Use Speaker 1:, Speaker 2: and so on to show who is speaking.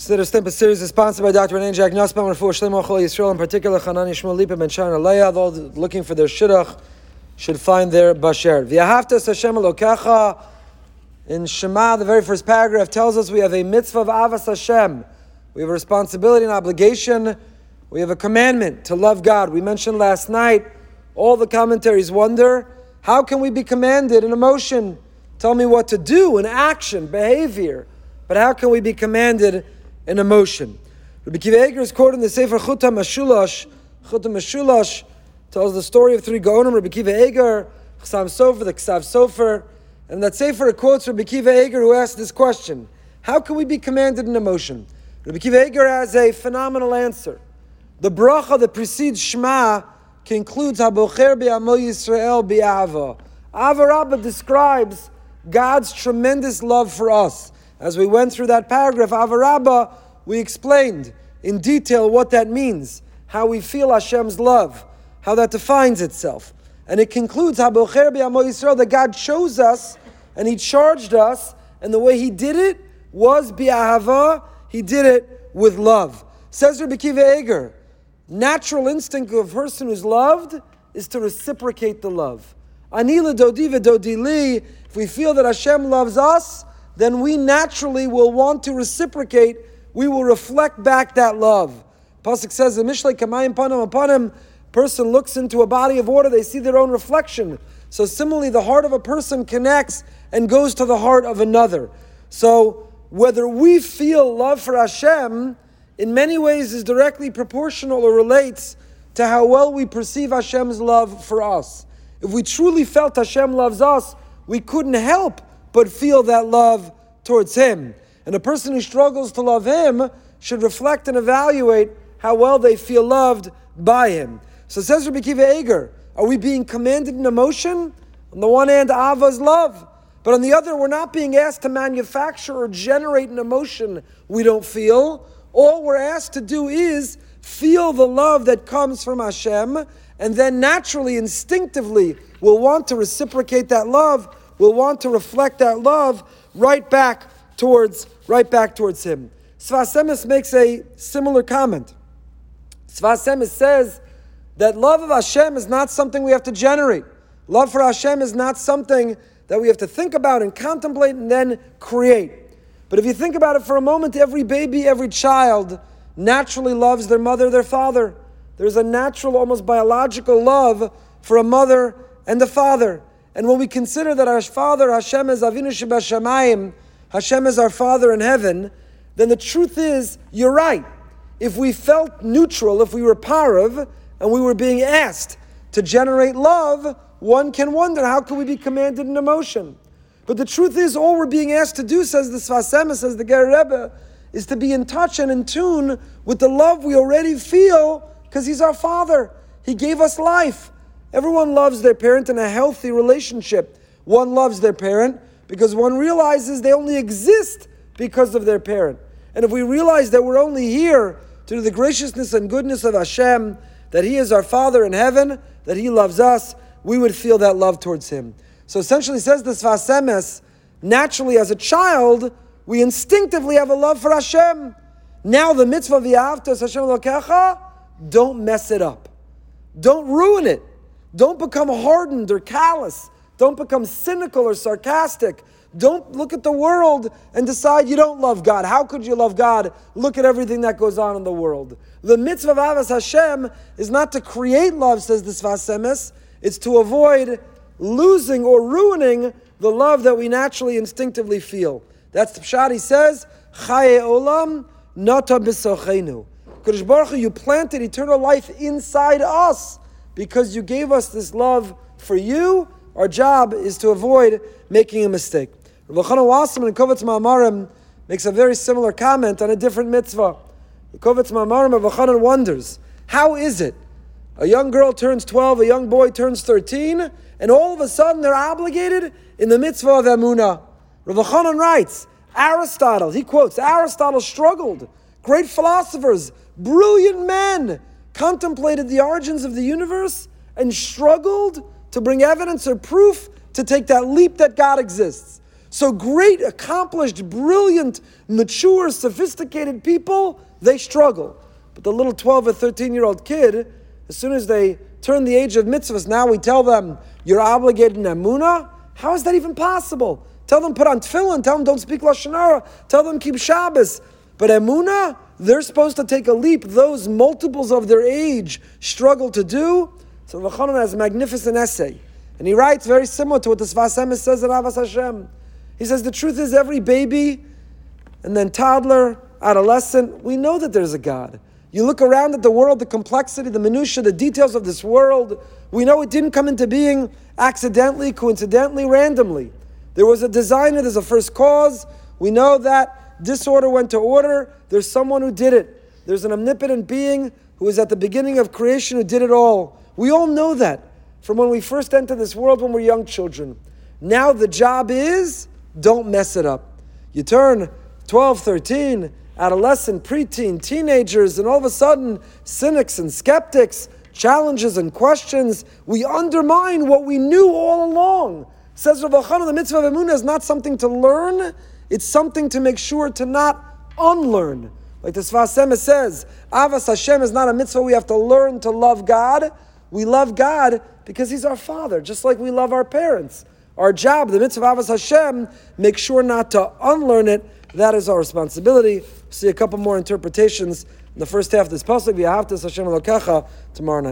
Speaker 1: Siddur Stimpa series is sponsored by Dr. Renan Jack Nussbaum for Shlomo Chol Yisrael, in particular Chanani Shmuel Lipa Ben Shana Leah, those looking for their shidduch should find their bashert. V'yahavtas Hashem Elokecha, in Shema, the very first paragraph tells us we have a mitzvah of Avas Hashem. We have a responsibility and obligation. We have a commandment to love God. We mentioned last night, all the commentaries wonder, how can we be commanded in emotion? Tell me what to do in action, behavior. But how can we be commanded in emotion. Rabbi Akiva is quoted in the Sefer Chut HaMeshulash. Chut HaMeshulash tells the story of three Gaonim, Rabbi Akiva Eger, Sofer, the Ksav Sofer. And that Sefer quotes Rabbi Akiva who asked this question How can we be commanded in emotion? Rabbi Akiva has a phenomenal answer. The bracha that precedes Shema concludes Habocher bi'amo Yisrael bi'ava. Ava Rabbah describes God's tremendous love for us. As we went through that paragraph, Avarabba, we explained in detail what that means, how we feel Hashem's love, how that defines itself. And it concludes, Habucher, B'Amoy Israel, that God chose us and He charged us, and the way He did it was bi'ahava, He did it with love. Says Rabbi Akiva Eger, natural instinct of a person who's loved is to reciprocate the love. Anila dodi dodili, if we feel that Hashem loves us, then we naturally will want to reciprocate. We will reflect back that love. Pasuk says, "The mishlei kamayim panim upon him." Person looks into a body of water; they see their own reflection. So similarly, the heart of a person connects and goes to the heart of another. So whether we feel love for Hashem, in many ways, is directly proportional or relates to how well we perceive Hashem's love for us. If we truly felt Hashem loves us, we couldn't help but feel that love towards Him. And a person who struggles to love Him should reflect and evaluate how well they feel loved by Him. So says Rabbi Akiva Eger, are we being commanded in emotion? On the one hand, Ava is love. But on the other, we're not being asked to manufacture or generate an emotion we don't feel. All we're asked to do is feel the love that comes from Hashem, and then naturally, instinctively, we'll want to reciprocate that love will want to reflect that love right back towards right back towards him. Sfas Emes makes a similar comment. Sfas Emes says that love of Hashem is not something we have to generate. Love for Hashem is not something that we have to think about and contemplate and then create. But if you think about it for a moment, every baby, every child naturally loves their mother, their father. There's a natural, almost biological love for a mother and a father. And when we consider that our Father, Hashem is Avinu Shebashamayim, Hashem is our Father in heaven, then the truth is, you're right. If we felt neutral, if we were parav, and we were being asked to generate love, one can wonder how can we be commanded in emotion? But the truth is, all we're being asked to do, says the Sfas Emes, says the Ger Rebbe, is to be in touch and in tune with the love we already feel because He's our Father. He gave us life. Everyone loves their parent in a healthy relationship. One loves their parent because one realizes they only exist because of their parent. And if we realize that we're only here through the graciousness and goodness of Hashem, that He is our Father in heaven, that He loves us, we would feel that love towards Him. So essentially, says the Sfas Emes, naturally as a child, we instinctively have a love for Hashem. Now the mitzvah of Hashem Lokecha, don't mess it up. Don't ruin it. Don't become hardened or callous. Don't become cynical or sarcastic. Don't look at the world and decide you don't love God. How could you love God? Look at everything that goes on in the world. The mitzvah of Avas Hashem is not to create love, says the Sfas Emes. It's to avoid losing or ruining the love that we naturally instinctively feel. That's the Pshat. He says, Chaye olam nata b'sochenu. Baruch Hu, you planted eternal life inside us because you gave us this love for you, our job is to avoid making a mistake. Rav Elchanan Wasserman in Kovetz Ma'amarim makes a very similar comment on a different mitzvah. The Kovetz Ma'amarim Rav Elchanan wonders, how is it a young girl turns 12, a young boy turns 13, and all of a sudden they're obligated in the mitzvah of Emunah? Rav Elchanan writes, Aristotle, he quotes, Aristotle struggled. Great philosophers, brilliant men, contemplated the origins of the universe and struggled to bring evidence or proof to take that leap that God exists. So great, accomplished, brilliant, mature, sophisticated people, they struggle. But the little 12 or 13 year old kid, as soon as they turn the age of mitzvahs, now we tell them, you're obligated in Emunah? How is that even possible? Tell them put on tefillin, tell them don't speak Lashon Hara, tell them keep Shabbos. But Emunah, they're supposed to take a leap. Those multiples of their age struggle to do. So Vachanan has a magnificent essay. And he writes very similar to what the Sfas Emes says in Avas Hashem. He says the truth is every baby and then toddler, adolescent, we know that there's a God. You look around at the world, the complexity, the minutiae, the details of this world. We know it didn't come into being accidentally, coincidentally, randomly. There was a designer, there's a first cause. We know that disorder went to order. There's someone who did it. There's an omnipotent being who is at the beginning of creation who did it all. We all know that from when we first enter this world when we're young children. Now the job is don't mess it up. You turn 12, 13, adolescent, preteen, teenagers, and all of a sudden, cynics and skeptics, challenges and questions, we undermine what we knew all along. Says Rav Elchanan, the mitzvah of Emunah is not something to learn, it's something to make sure to not unlearn. Like the Sfas Emes says, Avas Hashem is not a mitzvah we have to learn to love God. We love God because He's our Father, just like we love our parents. Our job, the mitzvah of Avas Hashem, make sure not to unlearn it. That is our responsibility. See a couple more interpretations in the first half of this pasuk. V'ahavtas Hashem Elokecha tomorrow night.